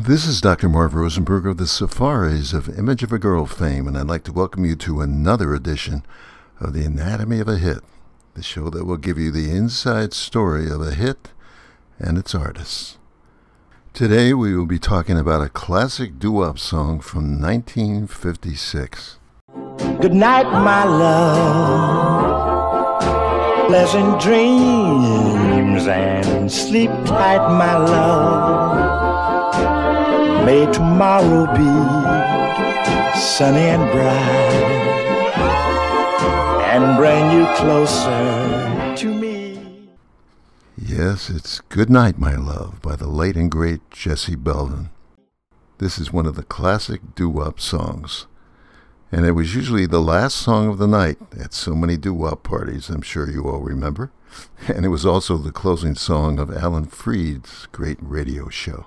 This is Dr. Marv Rosenberg of the Safaris of Image of a Girl fame, and I'd like to welcome you to another edition of The Anatomy of a Hit, the show that will give you the inside story of a hit and its artists. Today we will be talking about a classic doo-wop song from 1956. Good night, my love. Pleasant dreams and sleep tight, my love. May tomorrow be sunny and bright and bring you closer to me. Yes, it's Good Night, My Love by the late and great Jesse Belvin. This is one of the classic doo-wop songs. And it was usually the last song of the night at so many doo-wop parties, I'm sure you all remember. And it was also the closing song of Alan Freed's great radio show.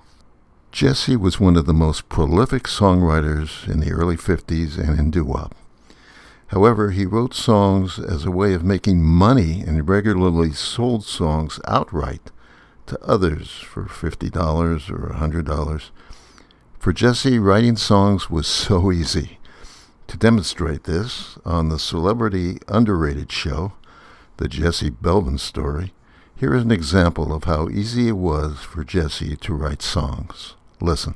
Jesse was one of the most prolific songwriters in the early 50s and in doo-wop. However, he wrote songs as a way of making money and regularly sold songs outright to others for $50 or $100. For Jesse, writing songs was so easy. To demonstrate this, on the celebrity underrated show, The Jesse Belvin Story, here is an example of how easy it was for Jesse to write songs. Listen.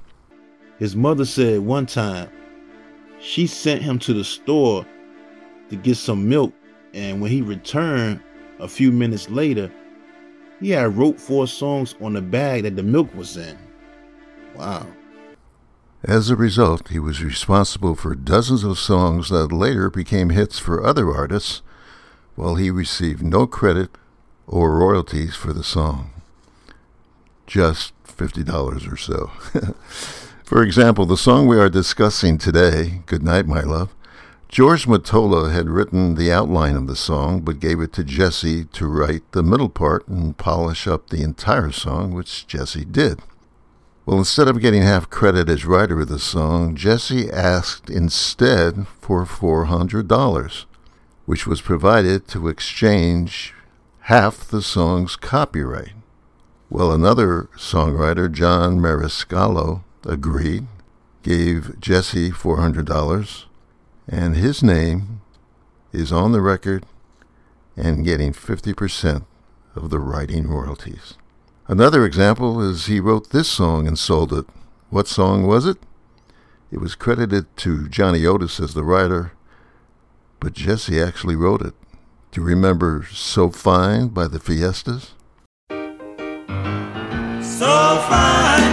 His mother said one time she sent him to the store to get some milk, and when he returned a few minutes later, he had wrote four songs on the bag that the milk was in. Wow. As a result, he was responsible for dozens of songs that later became hits for other artists, while he received no credit or royalties for the song. Just $50 or so. For example, the song we are discussing today, Good Night, My Love, George Motola had written the outline of the song, but gave it to Jesse to write the middle part and polish up the entire song, which Jesse did. Well, instead of getting half credit as writer of the song, Jesse asked instead for $400, which was provided to exchange half the song's copyright. Well, another songwriter, John Marascalco, agreed, gave Jesse $400, and his name is on the record and getting 50% of the writing royalties. Another example is he wrote this song and sold it. What song was it? It was credited to Johnny Otis as the writer, but Jesse actually wrote it. Do you remember So Fine by the Fiestas? So fine,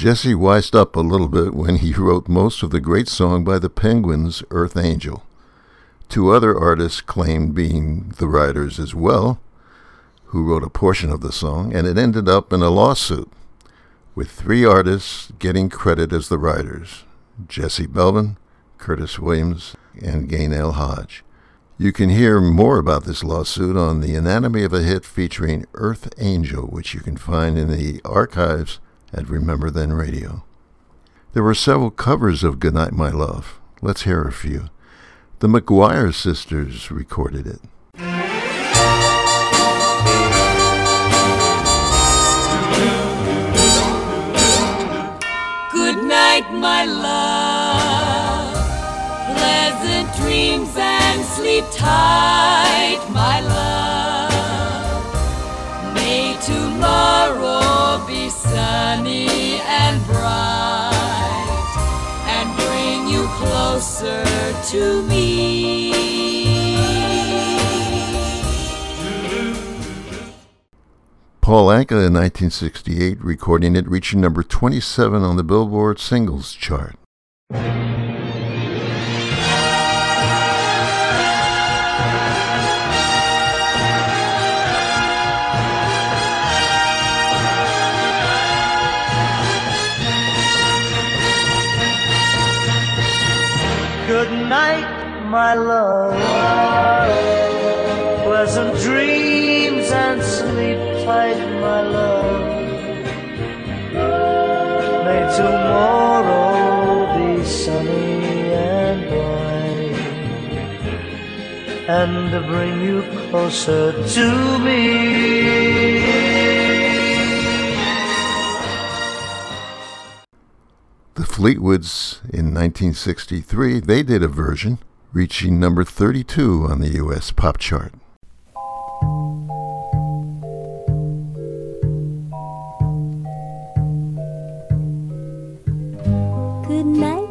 Jesse wised up a little bit when he wrote most of the great song by the Penguins, Earth Angel. Two other artists claimed being the writers as well, who wrote a portion of the song, and it ended up in a lawsuit, with three artists getting credit as the writers Jesse Belvin, Curtis Williams, and Gaynell Hodge. You can hear more about this lawsuit on The Anatomy of a Hit featuring Earth Angel, which you can find in the archives at Remember Then Radio. There were several covers of Goodnight My Love. Let's hear a few. The McGuire sisters recorded it. Good night, my love. Pleasant dreams and sleep tight, my love. Closer to me. Paul Anka in 1968 recording it, reaching number 27 on the Billboard Singles Chart. And bring you closer to me. The Fleetwoods in 1963, they did a version, reaching number 32 on the US pop chart. Good night,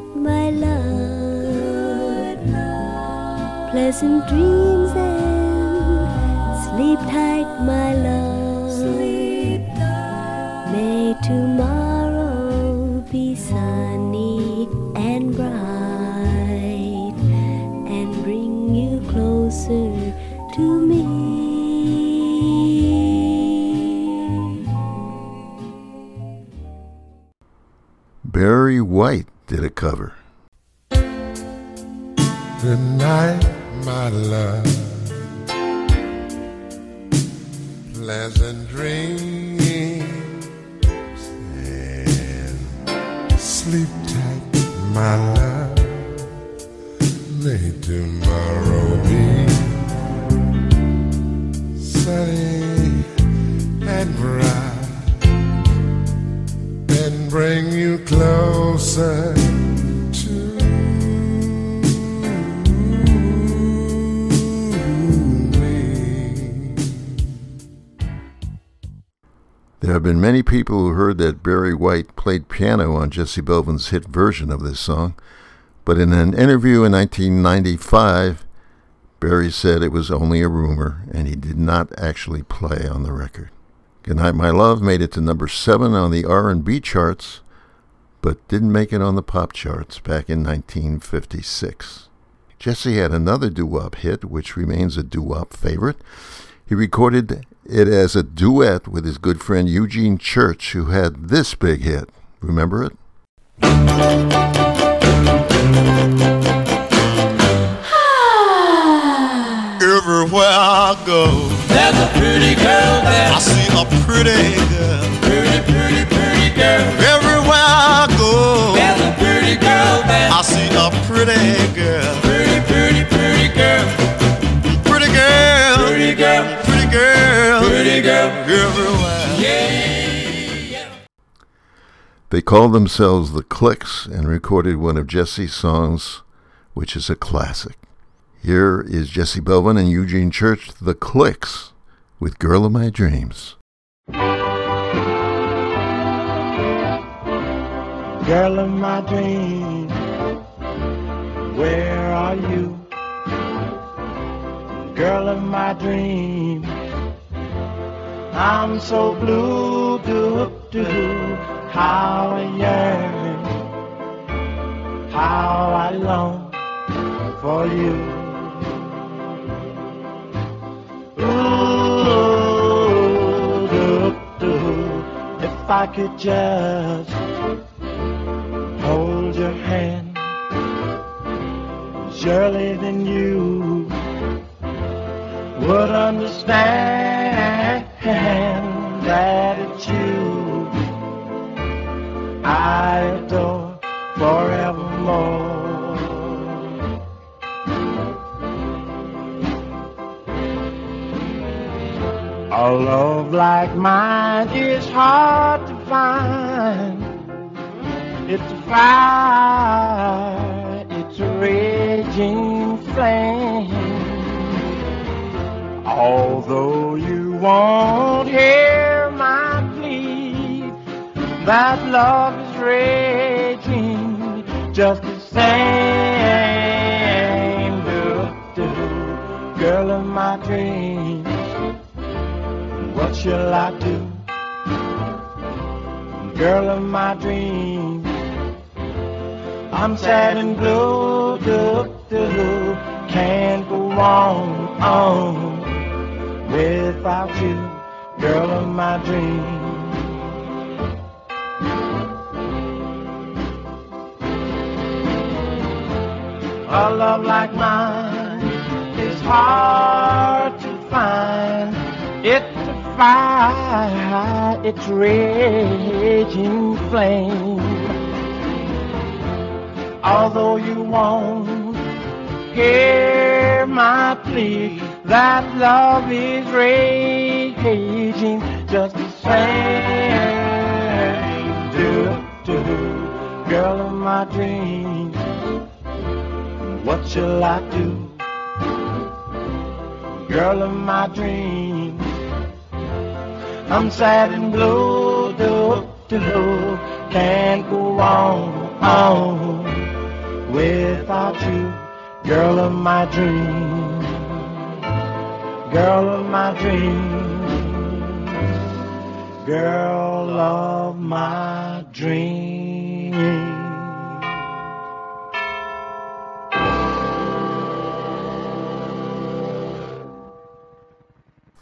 Pleasant dreams and sleep tight, my love. Sleep tight. May tomorrow be sunny and bright and bring you closer to me. Barry White did a cover. Good night, my love. Pleasant dreams and sleep tight, my love. May tomorrow be sunny and bright and bring you closer There have been many people who heard that Barry White played piano on Jesse Belvin's hit version of this song, but in an interview in 1995, Barry said it was only a rumor and he did not actually play on the record. Goodnight My Love made it to number 7 on the R&B charts, but didn't make it on the pop charts back in 1956. Jesse had another doo-wop hit, which remains a doo-wop favorite. He recorded it as a duet with his good friend Eugene Church, who had this big hit. Remember it? Everywhere I go, There's a pretty girl there. I see a pretty girl. Pretty, pretty, pretty girl. Everywhere I go, There's a pretty girl there. I see a pretty girl. Pretty, pretty, pretty girl. Pretty girl. Pretty girl. Pretty girl. Pretty girl. Everywhere. They called themselves the Cliques and recorded one of Jesse's songs, which is a classic. Here is Jesse Belvin and Eugene Church, the Cliques, with Girl of My Dreams. Girl of my dreams, where are you? Girl of my dreams, I'm so blue, do, do, how I yearn, how I long for you. Ooh, if I could just hold your hand. Surely then you would understand like mine is hard to find. It's a fire, it's a raging flame. Although you won't hear my plea, that love is raging just the same. Shall I do? Girl of my dreams. I'm sad and blue, do, do, can't go on, on without you, girl of my dreams. A love like mine is hard to find. It's fight its raging flame. Although you won't hear my plea, that love is raging just the same. Do, do, girl of my dreams, what shall I do? Girl of my dreams, I'm sad and blue, do, do, can't go on, on without you, girl of my dreams, girl of my dreams, girl of my dreams.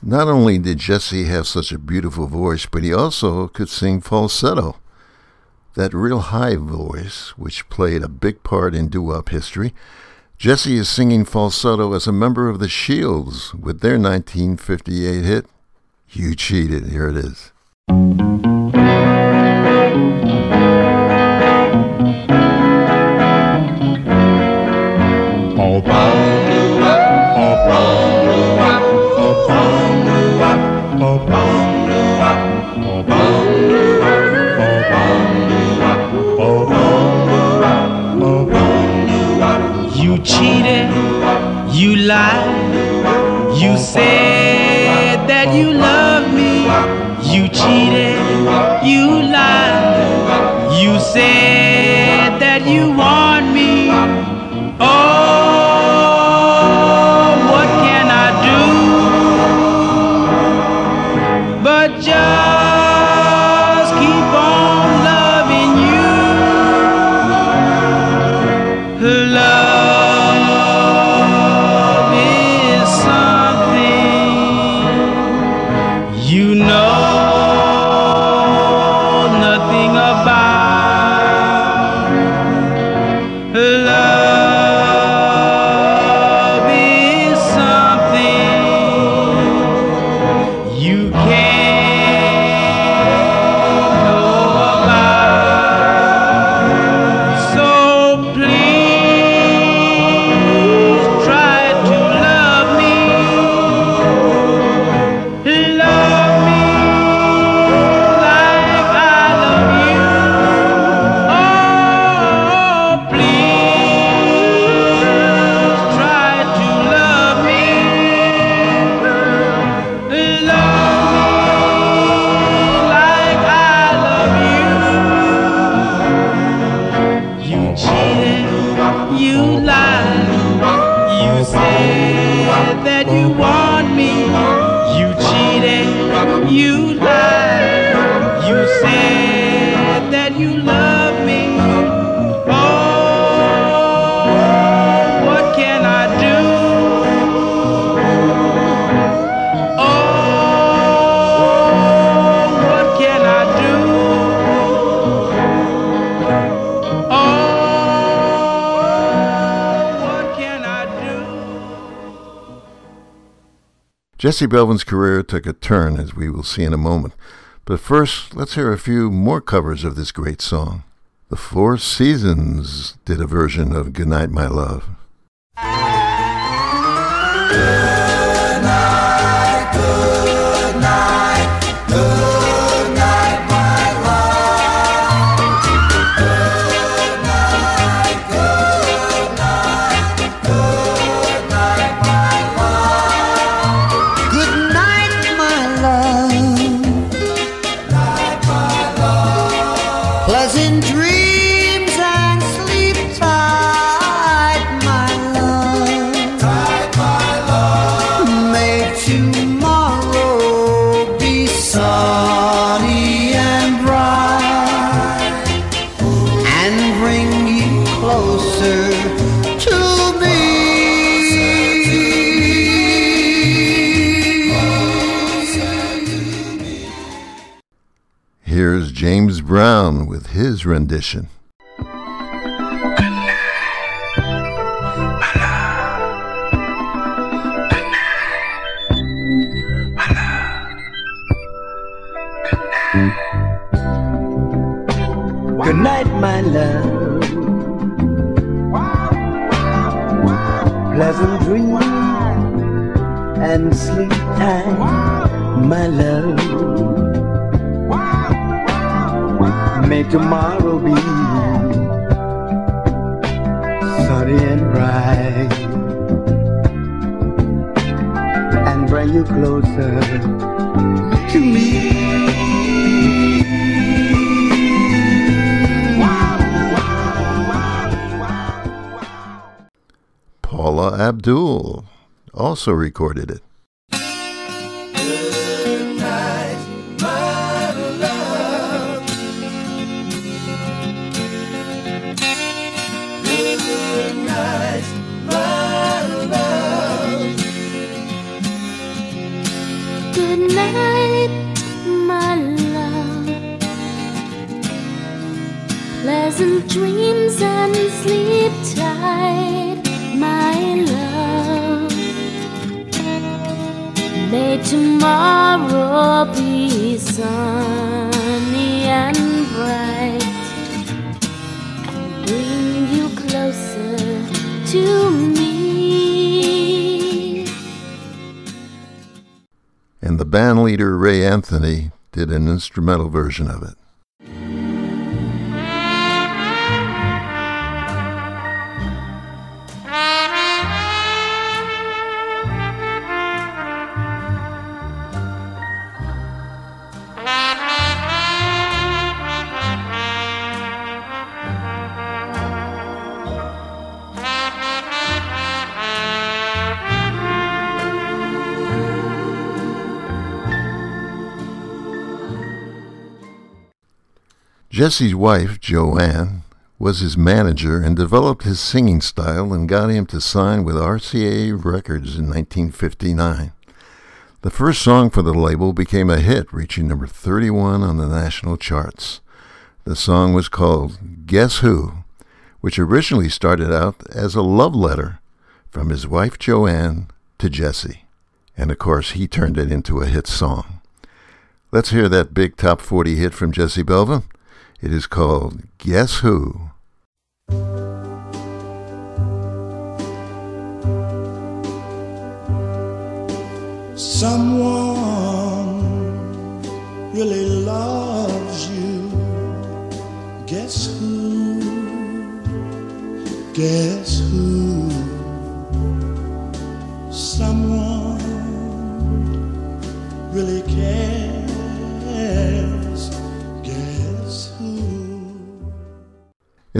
Not only did Jesse have such a beautiful voice, but he also could sing falsetto. That real high voice, which played a big part in doo-wop history. Jesse is singing falsetto as a member of the Shields with their 1958 hit, You Cheated. Here it is. Said that you love me. You cheated, you lied, you said you lie. you said Jesse Belvin's career took a turn, as we will see in a moment. But first, let's hear a few more covers of this great song. The Four Seasons did a version of Goodnight, My Love. Good his rendition. Good night, my love. Pleasant dreams and sleep tight, my love. May tomorrow be sunny and bright and bring you closer to me. Paula Abdul also recorded it. My love pleasant dreams and sleep tight, my love. May tomorrow be sunny and bright and bring you closer to me. Band leader Ray Anthony did an instrumental version of it. Jesse's wife, Joanne, was his manager and developed his singing style and got him to sign with RCA Records in 1959. The first song for the label became a hit, reaching number 31 on the national charts. The song was called Guess Who, which originally started out as a love letter from his wife Joanne to Jesse. And of course, he turned it into a hit song. Let's hear that big top 40 hit from Jesse Belvin. It is called Guess Who? Someone really loves you. Guess who? Guess who?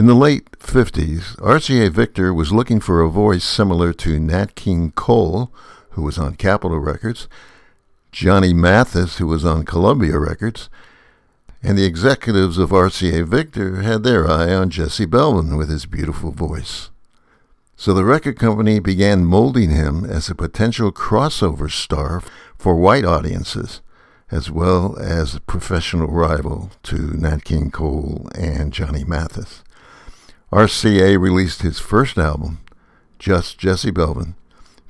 The late 50s, RCA Victor was looking for a voice similar to Nat King Cole, who was on Capitol Records, Johnny Mathis, who was on Columbia Records, and the executives of RCA Victor had their eye on Jesse Belvin with his beautiful voice. So the record company began molding him as a potential crossover star for white audiences, as well as a professional rival to Nat King Cole and Johnny Mathis. RCA released his first album, Just Jesse Belvin,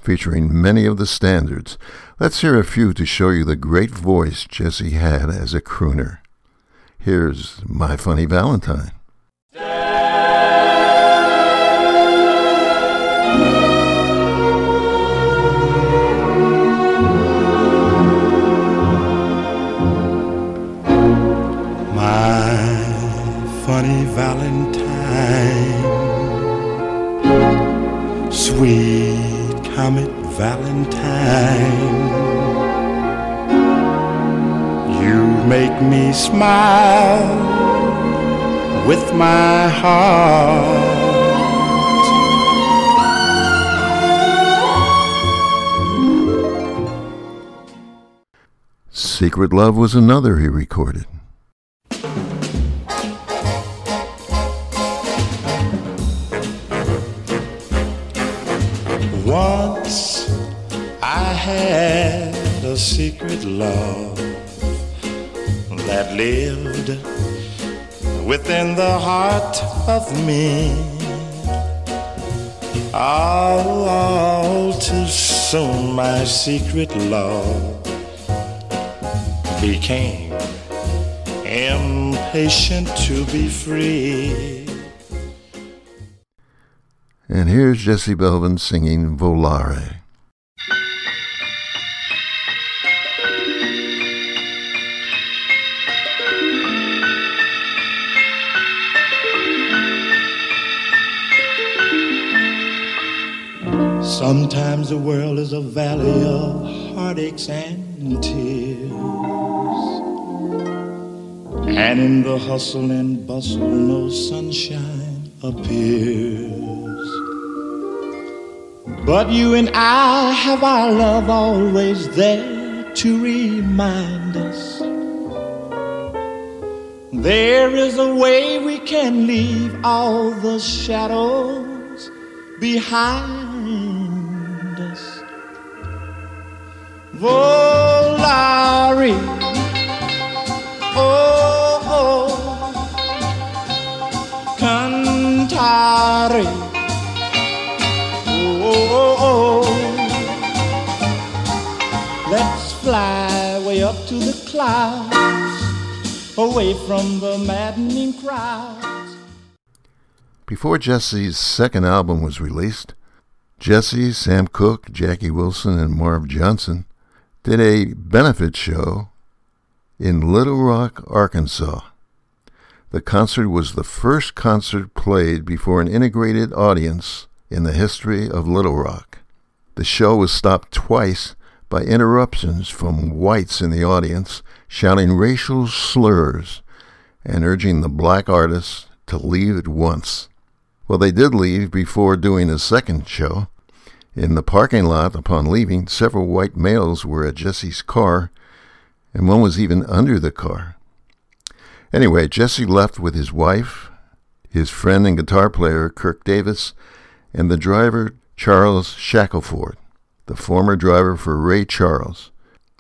featuring many of the standards. Let's hear a few to show you the great voice Jesse had as a crooner. Here's My Funny Valentine. My funny Valentine, sweet comet Valentine, you make me smile with my heart. Secret Love was another he recorded. Once I had a secret love that lived within the heart of me. All, all too soon, my secret love became impatient to be free. And here's Jesse Belvin singing Volare. Sometimes the world is a valley of heartaches and tears. And in the hustle and bustle, no sunshine appears. But you and I have our love always there to remind us. There is a way we can leave all the shadows behind us. Volare, oh, clouds, away from the maddening crowds. Before Jesse's second album was released, Jesse, Sam Cooke, Jackie Wilson, and Marv Johnson did a benefit show in Little Rock, Arkansas. The concert was the first concert played before an integrated audience in the history of Little Rock. The show was stopped twice by interruptions from whites in the audience shouting racial slurs and urging the black artists to leave at once. Well, they did leave before doing a second show. In the parking lot upon leaving, several white males were at Jesse's car, and one was even under the car. Anyway, Jesse left with his wife, his friend and guitar player Kirk Davis, and the driver Charles Shackelford, the former driver for Ray Charles.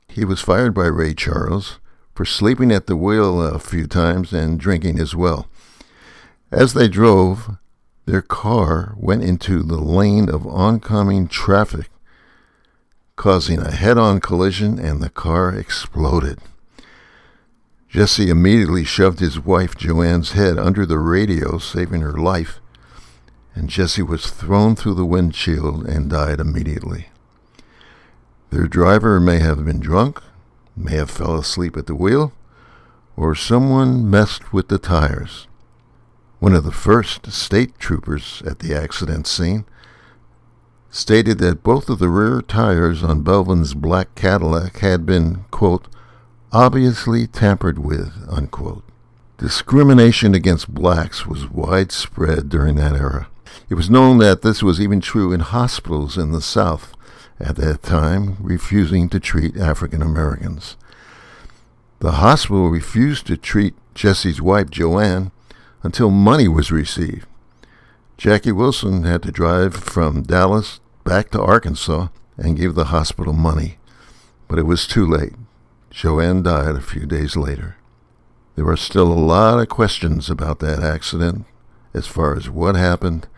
He was fired by Ray Charles for sleeping at the wheel a few times and drinking as well. As they drove, their car went into the lane of oncoming traffic, causing a head on collision, and the car exploded. Jesse immediately shoved his wife Joanne's head under the radio, saving her life, and Jesse was thrown through the windshield and died immediately. Their driver may have been drunk, may have fell asleep at the wheel, or someone messed with the tires. One of the first state troopers at the accident scene stated that both of the rear tires on Belvin's black Cadillac had been, quote, obviously tampered with, unquote. Discrimination against blacks was widespread during that era. It was known that this was even true in hospitals in the South at that time, refusing to treat African Americans. The hospital refused to treat Jesse's wife, Joanne, until money was received. Jackie Wilson had to drive from Dallas back to Arkansas and give the hospital money, but it was too late. Joanne died a few days later. There are still a lot of questions about that accident as far as what happened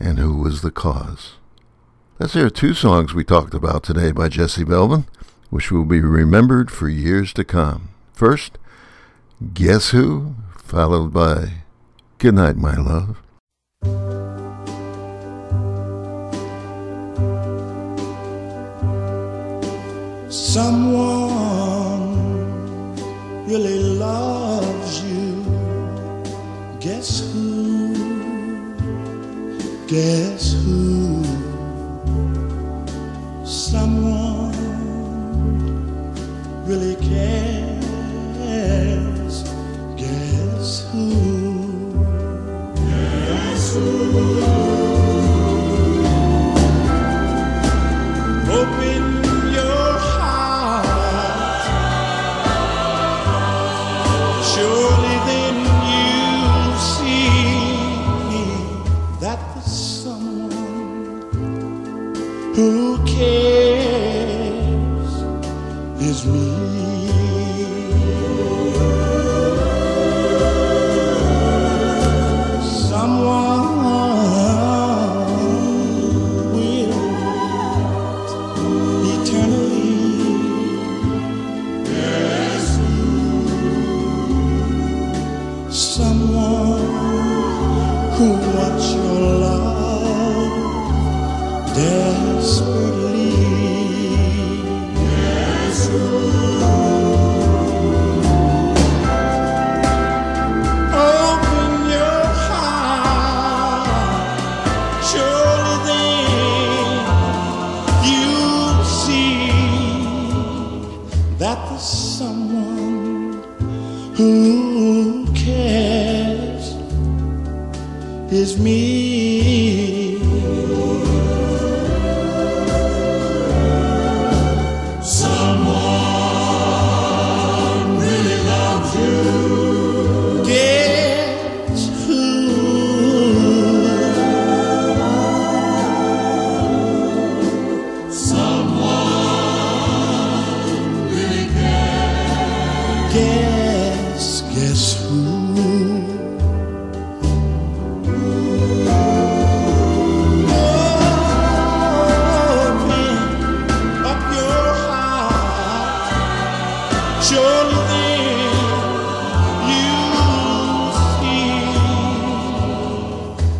and who was the cause. Let's hear two songs we talked about today by Jesse Belvin, which will be remembered for years to come. First, Guess Who followed by Good Night, My Love. Someone really loves you. Guess who? Guess who? Someone really cares. Guess who? Guess who?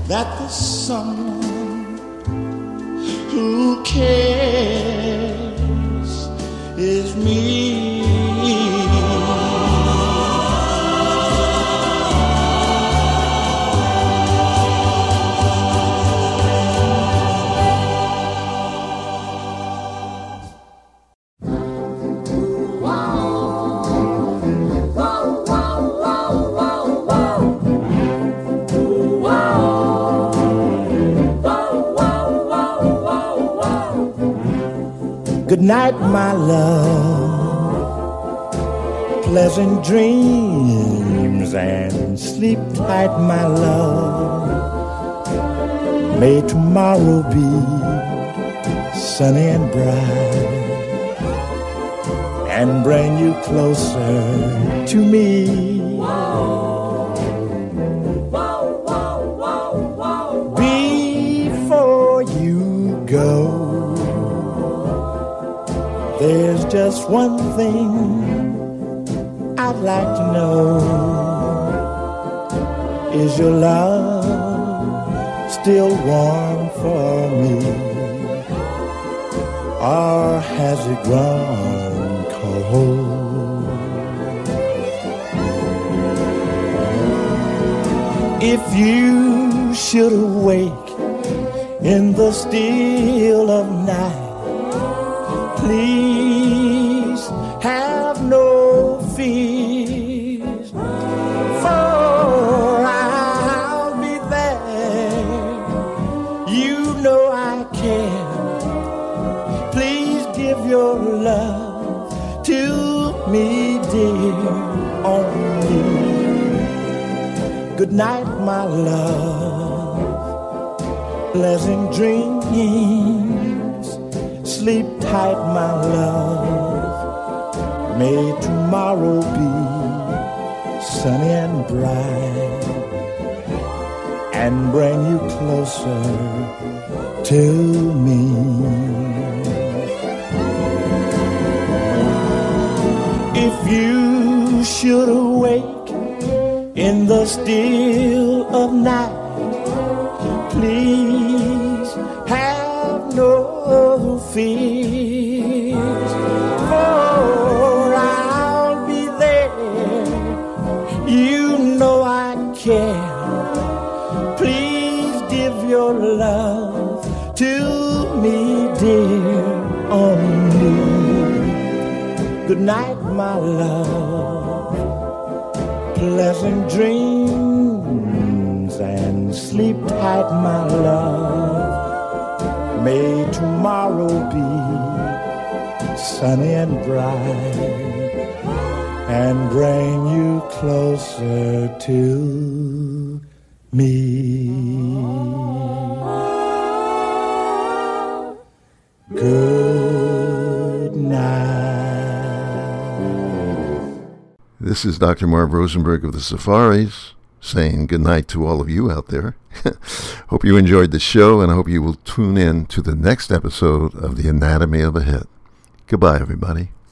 That the someone who cares is me. Night, my love. Pleasant dreams and sleep tight, my love. May tomorrow be sunny and bright and bring you closer to me. Before just one thing I'd like to know. Is your love still warm for me? Or has it grown cold? If you should awake in the still of Good night, my love. Pleasant dreams sleep tight, my love. May tomorrow be sunny and bright and bring you closer to me. If you should awake in the still of night, please have no fears, for I'll be there. You know I care. Please give your love to me, dear, only. Good night, my love. Pleasant dreams and sleep tight, my love. May tomorrow be sunny and bright and bring you closer to me. This is Dr. Marv Rosenberg of the Safaris saying goodnight to all of you out there. hope you enjoyed the show, and I hope you will tune in to the next episode of The Anatomy of a Hit. Goodbye, everybody.